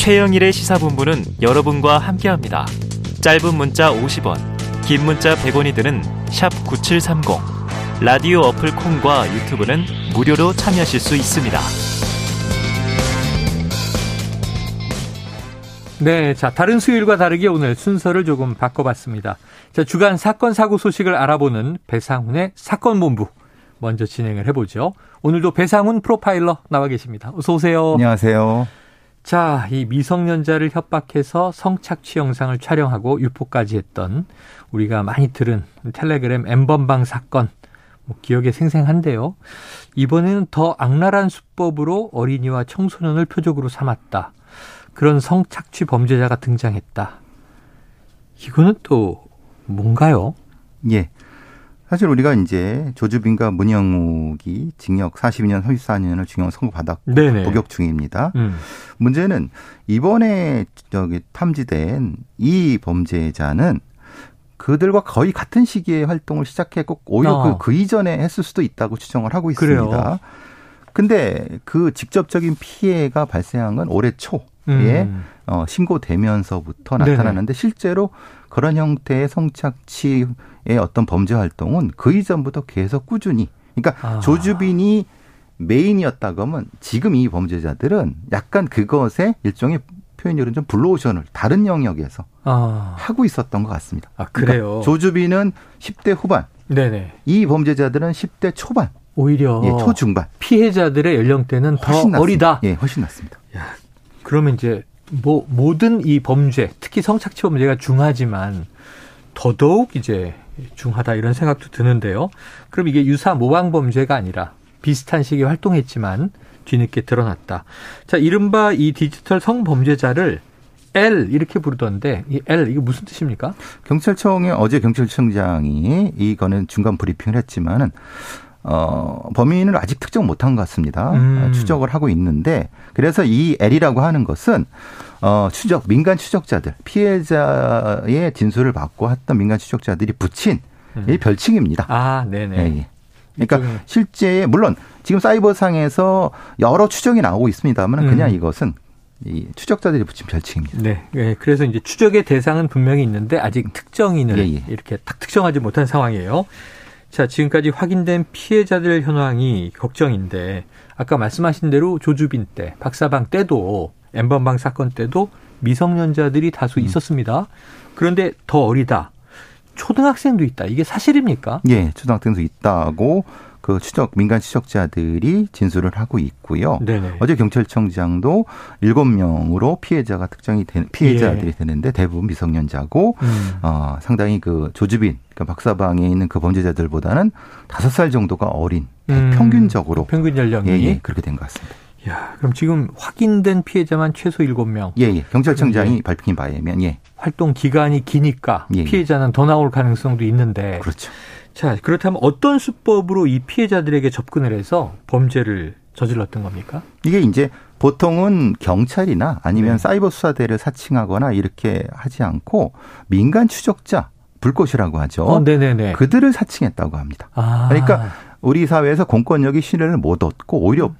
최영일의 시사본부는 여러분과 함께합니다. 짧은 문자 50원, 긴 문자 100원이 드는 9730. 라디오 어플 콩과 유튜브는 무료로 참여하실 수 있습니다. 네, 자 다른 수요일과 다르게 오늘 순서를 조금 바꿔봤습니다. 자 주간 사건 사고 소식을 알아보는 배상훈의 사건 본부 먼저 진행을 해보죠. 오늘도 배상훈 프로파일러 나와 계십니다. 어서 오세요. 안녕하세요. 자, 이 미성년자를 협박해서 성착취 영상을 촬영하고 유포까지 했던 우리가 많이 들은 텔레그램 엠번방 사건. 뭐 기억에 생생한데요. 이번에는 더 악랄한 수법으로 어린이와 청소년을 표적으로 삼았다. 그런 성착취 범죄자가 등장했다. 이거는 또 뭔가요? 예. 사실 우리가 이제 조주빈과 문영욱이 징역 42년, 34년을 중형 선고받았고 네네. 복역 중입니다. 음. 문제는 이번에 저기 탐지된 이 범죄자는 그들과 거의 같은 시기에 활동을 시작했고 오히려 어. 그, 그 이전에 했을 수도 있다고 추정을 하고 있습니다. 그래요. 근데 그 직접적인 피해가 발생한 건 올해 초에 음. 어, 신고되면서부터 나타나는데. 실제로 그런 형태의 성착취의 어떤 범죄 활동은 그 이전부터 계속 꾸준히 그러니까 아. 조주빈이 메인이었다고 하면 지금 이 범죄자들은 약간 그것에 일종의 표현력은 좀 블루오션을 다른 영역에서 아. 하고 있었던 것 같습니다. 아, 그래요? 그러니까 조주빈은 10대 후반. 네네. 이 범죄자들은 10대 초반. 오히려 예, 초중반. 피해자들의 연령대는 더 어리다. 예, 훨씬 낮습니다. 야, 그러면 이제 뭐 모든 이 범죄, 특히 성착취 범죄가 중하지만 더더욱 이제 중하다 이런 생각도 드는데요. 그럼 이게 유사 모방 범죄가 아니라 비슷한 시기에 활동했지만 뒤늦게 드러났다. 자, 이른바 이 디지털 성범죄자를 L 이렇게 부르던데 이 L 이게 무슨 뜻입니까? 경찰청에 어제 경찰청장이 이거는 중간 브리핑을 했지만은 어, 범인을 아직 특정 못한 것 같습니다. 음. 추적을 하고 있는데 그래서 이 L이라고 하는 것은 어, 추적 민간 추적자들 피해자의 진술을 받고 했던 민간 추적자들이 붙인 음. 이 별칭입니다. 아, 네네. 예, 예. 그러니까 실제 물론 지금 사이버상에서 여러 추정이 나오고 있습니다만 음. 그냥 이것은 이 추적자들이 붙인 별칭입니다. 네. 네. 그래서 이제 추적의 대상은 분명히 있는데 아직 특정인을 예, 예. 이렇게 딱 특정하지 못한 상황이에요. 자, 지금까지 확인된 피해자들 현황이 걱정인데 아까 말씀하신 대로 조주빈 때, 박사방 때도 엠번방 사건 때도 미성년자들이 다수 음. 있었습니다. 그런데 더 어리다. 초등학생도 있다. 이게 사실입니까? 예, 초등학생도 있다고 그 추적 민간 추적자들이 진술을 하고 있고요. 네네. 어제 경찰청장도 일곱 명으로 피해자가 특정이 되, 피해자들이 예. 되는데 대부분 미성년자고 음. 어, 상당히 그 조주빈 그 박사방에 있는 그 범죄자들보다는 다섯 살 정도가 어린 음. 평균적으로 평균 연령이 예, 예, 그렇게 된 것 같습니다. 야, 그럼 지금 확인된 피해자만 최소 일곱 명 예, 예. 경찰청장이 밝힌 바에 의하면 예. 활동 기간이 기니까 예, 예. 피해자는 더 나올 가능성도 있는데 그렇죠. 자, 그렇다면 어떤 수법으로 이 피해자들에게 접근을 해서 범죄를 저질렀던 겁니까? 이게 이제 보통은 경찰이나 아니면 네. 사이버 수사대를 사칭하거나 이렇게 하지 않고 민간 추적자 불꽃이라고 하죠. 어, 네네네. 그들을 사칭했다고 합니다. 아. 그러니까 우리 사회에서 공권력이 신뢰를 못 얻고 오히려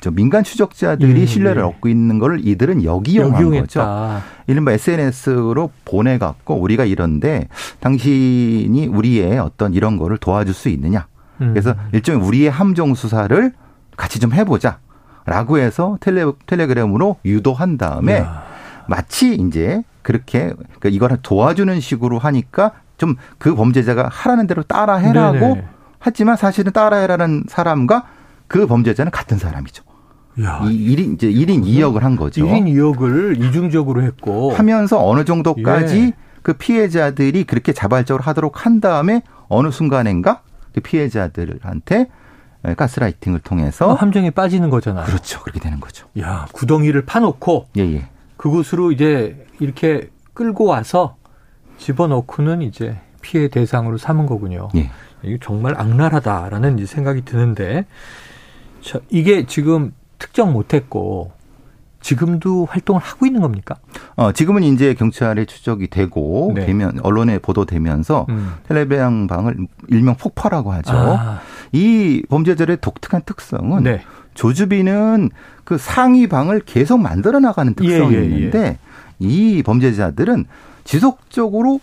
저 민간 추적자들이 예, 신뢰를 예. 얻고 있는 거를 이들은 역이용한 거죠. 이른바 SNS로 보내갖고 우리가 이런데 당신이 우리의 어떤 이런 거를 도와줄 수 있느냐. 음. 그래서 일종의 우리의 함정 수사를 같이 좀 해보자. 라고 해서 텔레, 텔레그램으로 유도한 다음에 야. 마치 이제 그렇게 그러니까 이걸 도와주는 식으로 하니까 좀 그 범죄자가 하라는 대로 따라해라고 네네. 하지만 사실은 따라해라는 사람과 그 범죄자는 같은 사람이죠. 야. 이 1인 이제 1인 2역을 한 거죠. 1인 2역을 이중적으로 했고 하면서 어느 정도까지 예. 그 피해자들이 그렇게 자발적으로 하도록 한 다음에 어느 순간인가 그 피해자들한테 가스라이팅을 통해서 어, 함정에 빠지는 거잖아요. 그렇죠. 그렇게 되는 거죠. 야, 구덩이를 파놓고 예, 예. 그곳으로 이제 이렇게 끌고 와서 집어넣고는 이제 피해 대상으로 삼은 거군요. 예. 이게 정말 악랄하다라는 생각이 드는데 자, 이게 지금 특정 못했고 지금도 활동을 하고 있는 겁니까? 어, 지금은 이제 경찰에 추적이 되고 네. 되면 언론에 보도되면서 음. 텔레비전 방을 일명 폭파라고 하죠. 아. 이 범죄자들의 독특한 특성은 네. 조주빈은 그 상위 방을 계속 만들어 나가는 특성이 예, 예, 예. 있는데 이 범죄자들은 지속적으로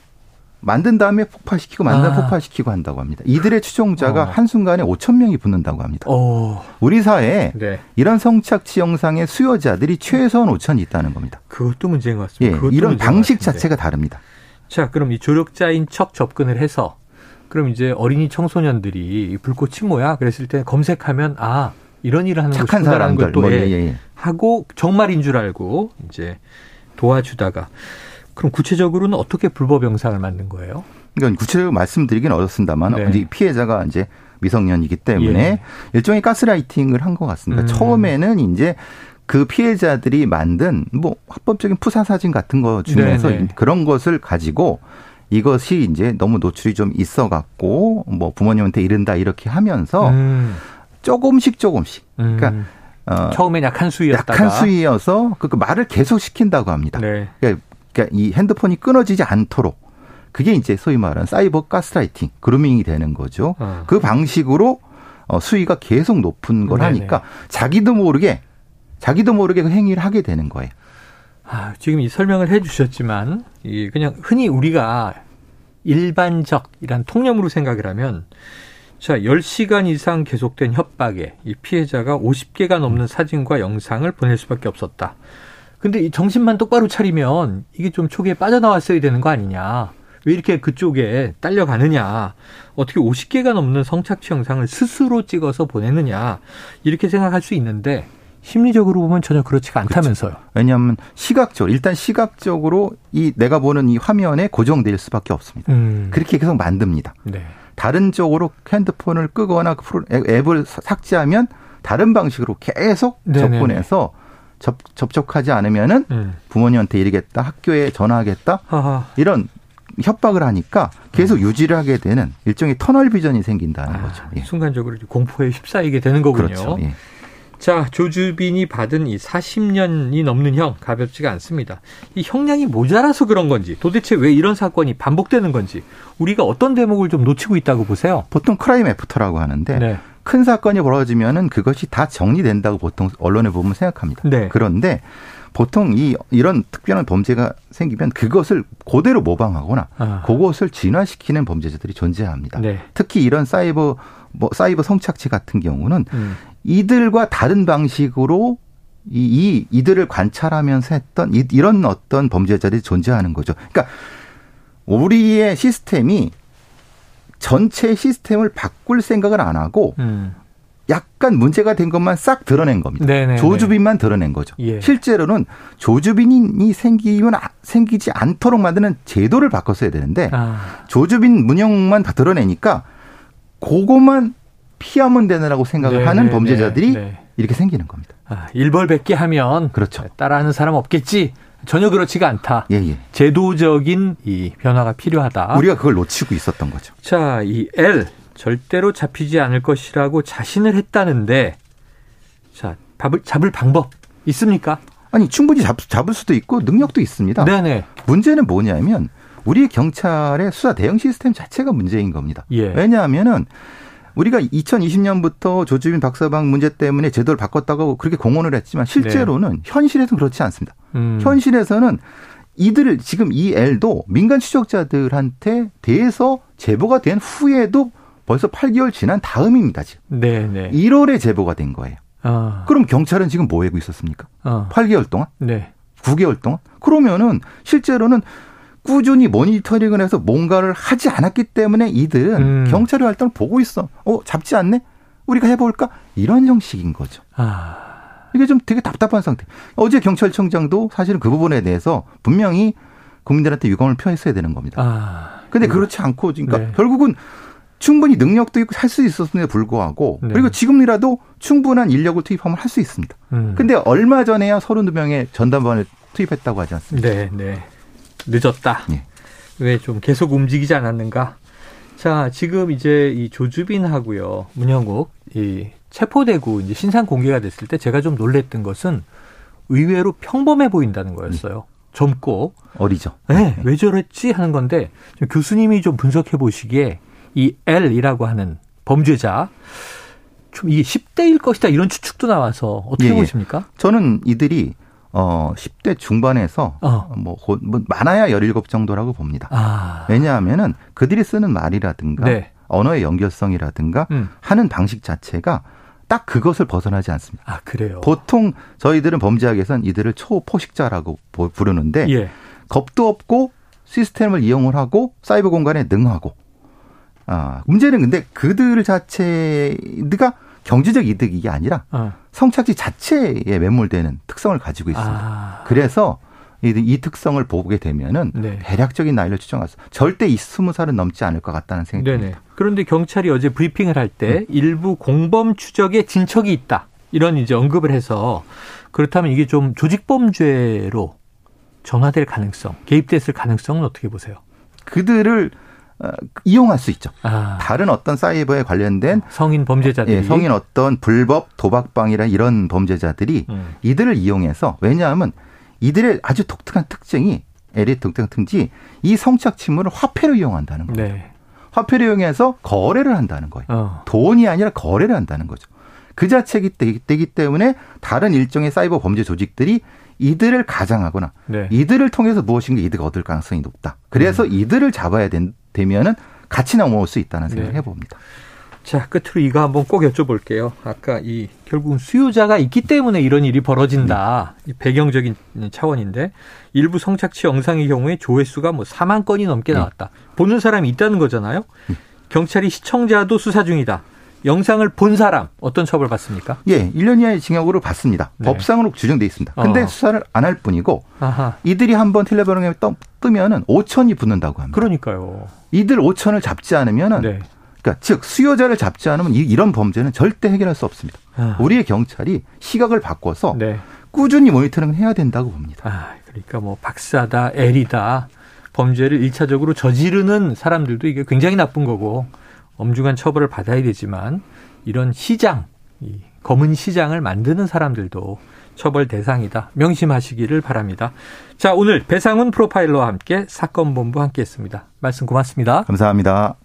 만든 다음에 폭파시키고 만든 아. 폭파시키고 한다고 합니다. 이들의 추종자가 어. 한순간에 5천 명이 붙는다고 합니다. 오. 우리 사회에 네. 이런 성착취 영상의 수요자들이 최소한 5천 있다는 겁니다. 그것도 문제인 것 같습니다. 예, 이런 방식 자체가 다릅니다. 자, 그럼 이 조력자인 척 접근을 해서 그럼 이제 어린이 청소년들이 불꽃이 뭐야? 그랬을 때 검색하면 아 이런 일을 하는 착한 사람들 또 뭐, 예, 예. 하고 정말인 줄 알고 이제 도와주다가 그럼 구체적으로는 어떻게 불법 영상을 만든 거예요? 그러니까 구체적으로 말씀드리긴 어렵습니다만 네. 피해자가 이제 미성년이기 때문에 예. 일종의 가스라이팅을 한 것 같습니다. 음. 처음에는 이제 그 피해자들이 만든 뭐 합법적인 푸사 사진 같은 거 중에서 네네. 네. 그런 것을 가지고 이것이 이제 너무 노출이 좀 있어 갖고 뭐 부모님한테 이른다 이렇게 하면서 음. 조금씩 조금씩 그러니까 음. 어, 처음엔 약한 수위였다가 약한 수위여서 그, 그 말을 계속 시킨다고 합니다. 네. 그러니까 그러니까 이 핸드폰이 끊어지지 않도록 그게 이제 소위 말하는 사이버 가스라이팅, 그루밍이 되는 거죠. 어. 그 방식으로 어, 수위가 계속 높은 걸 네네. 하니까 자기도 모르게 자기도 모르게 그 행위를 하게 되는 거예요. 아, 지금 이 설명을 해 주셨지만 이 그냥 흔히 우리가 일반적이란 통념으로 생각을 하면 자, 10시간 이상 계속된 협박에 이 피해자가 50개가 넘는 사진과 영상을 보낼 수밖에 없었다. 근데 이 정신만 똑바로 차리면 이게 좀 초기에 빠져나왔어야 되는 거 아니냐. 왜 이렇게 그쪽에 딸려가느냐. 어떻게 50개가 넘는 성착취 영상을 스스로 찍어서 보냈느냐. 이렇게 생각할 수 있는데 심리적으로 보면 전혀 그렇지가 않다면서요. 그렇죠. 왜냐하면 시각적으로 일단 시각적으로 이 내가 보는 이 화면에 고정될 수밖에 없습니다. 음. 그렇게 계속 만듭니다. 네. 다른 쪽으로 핸드폰을 끄거나 그 앱을 삭제하면 다른 방식으로 계속 네네네. 접근해서 접, 접촉하지 않으면은 음. 부모님한테 이르겠다, 학교에 전화하겠다 하하. 이런 협박을 하니까 계속 음. 유지를 하게 되는 일종의 터널 비전이 생긴다는 아, 거죠. 예. 순간적으로 공포에 휩싸이게 되는 거군요. 그렇죠. 예. 자, 조주빈이 받은 이 40년이 넘는 형 가볍지가 않습니다. 이 형량이 모자라서 그런 건지 도대체 왜 이런 사건이 반복되는 건지 우리가 어떤 대목을 좀 놓치고 있다고 보세요? 보통 crime after라고 하는데 네. 큰 사건이 벌어지면은 그것이 다 정리된다고 보통 언론에 보면 생각합니다. 네. 그런데 보통 이 이런 특별한 범죄가 생기면 그것을 그대로 모방하거나 아. 그것을 진화시키는 범죄자들이 존재합니다. 네. 특히 이런 사이버 뭐 사이버 성착취 같은 경우는 음. 이들과 다른 방식으로 이, 이 이들을 관찰하면서 했던 이, 이런 어떤 범죄자들이 존재하는 거죠. 그러니까 우리의 시스템이 전체 시스템을 바꿀 생각을 안 하고 음. 약간 문제가 된 것만 싹 드러낸 겁니다. 네네네. 조주빈만 드러낸 거죠. 예. 실제로는 조주빈이 생기면 생기지 않도록 만드는 제도를 바꿨어야 되는데 아. 조주빈 문형만 다 드러내니까 그것만 피하면 되느라고 생각을 네네네. 하는 범죄자들이 네. 이렇게 생기는 겁니다. 아, 일벌백계 하면 그렇죠. 따라하는 사람 없겠지. 전혀 그렇지가 않다. 예, 예. 제도적인 이 변화가 필요하다. 우리가 그걸 놓치고 있었던 거죠. 자, 이 L 절대로 잡히지 않을 것이라고 자신을 했다는데 자, 잡을, 잡을 방법 있습니까? 아니, 충분히 잡, 잡을 수도 있고 능력도 있습니다. 네 네. 문제는 뭐냐면 우리 경찰의 수사 대응 시스템 자체가 문제인 겁니다. 예. 왜냐하면은 우리가 2020년부터 조주빈 박사방 문제 때문에 제도를 바꿨다고 그렇게 공언을 했지만 실제로는 네. 현실에서는 그렇지 않습니다. 음. 현실에서는 이들을 지금 이 L도 민간 추적자들한테 대해서 제보가 된 후에도 벌써 8개월 지난 다음입니다. 지금. 네, 네. 1월에 제보가 된 거예요. 아. 그럼 경찰은 지금 뭐 하고 있었습니까? 아. 8개월 동안? 네. 9개월 동안? 그러면은 실제로는 꾸준히 모니터링을 해서 뭔가를 하지 않았기 때문에 이들은 음. 경찰의 활동을 보고 있어. 어, 잡지 않네? 우리가 해볼까? 이런 형식인 거죠. 아. 이게 좀 되게 답답한 상태. 어제 경찰청장도 사실은 그 부분에 대해서 분명히 국민들한테 유감을 표했어야 되는 겁니다. 아. 근데 그렇지 않고, 그러니까 네. 결국은 충분히 능력도 있고 할 수 있었음에도 불구하고 네. 그리고 지금이라도 충분한 인력을 투입하면 할 수 있습니다. 음. 근데 얼마 전에야 32명의 전담반을 투입했다고 하지 않습니까? 네, 네. 늦었다. 예. 왜좀 계속 움직이지 않았는가? 자, 지금 이제 이 조주빈하고요, 문영국, 이 체포되고 이제 신상 공개가 됐을 때 제가 좀 놀랬던 것은 의외로 평범해 보인다는 거였어요. 음. 젊고. 어리죠. 네, 왜 저랬지 하는 건데 교수님이 좀 분석해 보시기에 이 L이라고 하는 범죄자 좀 이게 10대일 것이다 이런 추측도 나와서 어떻게 예, 예. 보십니까? 저는 이들이 어 10대 중반에서 어. 뭐, 뭐 많아야 17 정도라고 봅니다. 아. 왜냐하면은 그들이 쓰는 말이라든가 네. 언어의 연결성이라든가 음. 하는 방식 자체가 딱 그것을 벗어나지 않습니다. 아, 그래요? 보통 저희들은 범죄학에서는 이들을 초포식자라고 부르는데 예. 겁도 없고 시스템을 이용을 하고 사이버 공간에 능하고 아, 문제는 근데 그들 자체가 경제적 이득이 아니라 어. 성착취 자체에 매몰되는 특성을 가지고 있습니다. 아. 그래서 이, 이, 특성을 보게 되면은 네. 대략적인 나이를 추정해서 절대 이 스무 살은 넘지 않을 것 같다는 생각이 네네. 듭니다. 그런데 경찰이 어제 브리핑을 할때 음. 일부 공범 추적에 진척이 있다 이런 이제 언급을 해서 그렇다면 이게 좀 조직 범죄로 전화될 가능성, 개입됐을 가능성은 어떻게 보세요? 그들을 어, 이용할 수 있죠. 아. 다른 어떤 사이버에 관련된 성인 범죄자들이 예, 성인 어떤 불법 도박방이라 이런 범죄자들이 음. 이들을 이용해서 왜냐하면 이들의 아주 독특한 특징이 에리 독특한 특징이 이 성착취물을 화폐로 이용한다는 거예요. 네. 화폐를 이용해서 거래를 한다는 거예요. 어. 돈이 아니라 거래를 한다는 거죠. 그 자체이기 때문에 다른 일종의 사이버 범죄 조직들이 이들을 가장하거나 네. 이들을 통해서 무엇인가 이득을 얻을 가능성이 높다. 그래서 음. 이들을 잡아야 된, 되면은 같이 넘어올 수 있다는 생각을 네. 해봅니다. 자, 끝으로 이거 한번 꼭 여쭤볼게요. 아까 이 결국은 수요자가 있기 때문에 이런 일이 벌어진다. 네. 배경적인 차원인데 일부 성착취 영상의 경우에 조회수가 뭐 4만 건이 넘게 네. 나왔다. 네. 보는 사람이 있다는 거잖아요. 네. 경찰이 시청자도 수사 중이다. 영상을 본 사람 어떤 처벌 받습니까? 예, 1년 이하의 징역으로 받습니다. 네. 법상으로 규정돼 있습니다. 근데 어. 수사를 안 할 뿐이고 아하. 이들이 한번 텔레비전에 뜨면은 5천이 붙는다고 합니다. 그러니까요. 이들 5천을 잡지 않으면은 네. 그러니까 즉 수요자를 잡지 않으면 이 런 범죄는 절대 해결할 수 없습니다. 아. 우리의 경찰이 시각을 바꿔서 네. 꾸준히 모니터링을 해야 된다고 봅니다. 아, 그러니까 뭐 박사다, 엘이다 범죄를 일차적으로 저지르는 사람들도 이게 굉장히 나쁜 거고 엄중한 처벌을 받아야 되지만 이런 시장, 이 검은 시장을 만드는 사람들도 처벌 대상이다. 명심하시기를 바랍니다. 자, 오늘 배상훈 프로파일러와 함께 사건 본부 함께 했습니다. 말씀 고맙습니다. 감사합니다.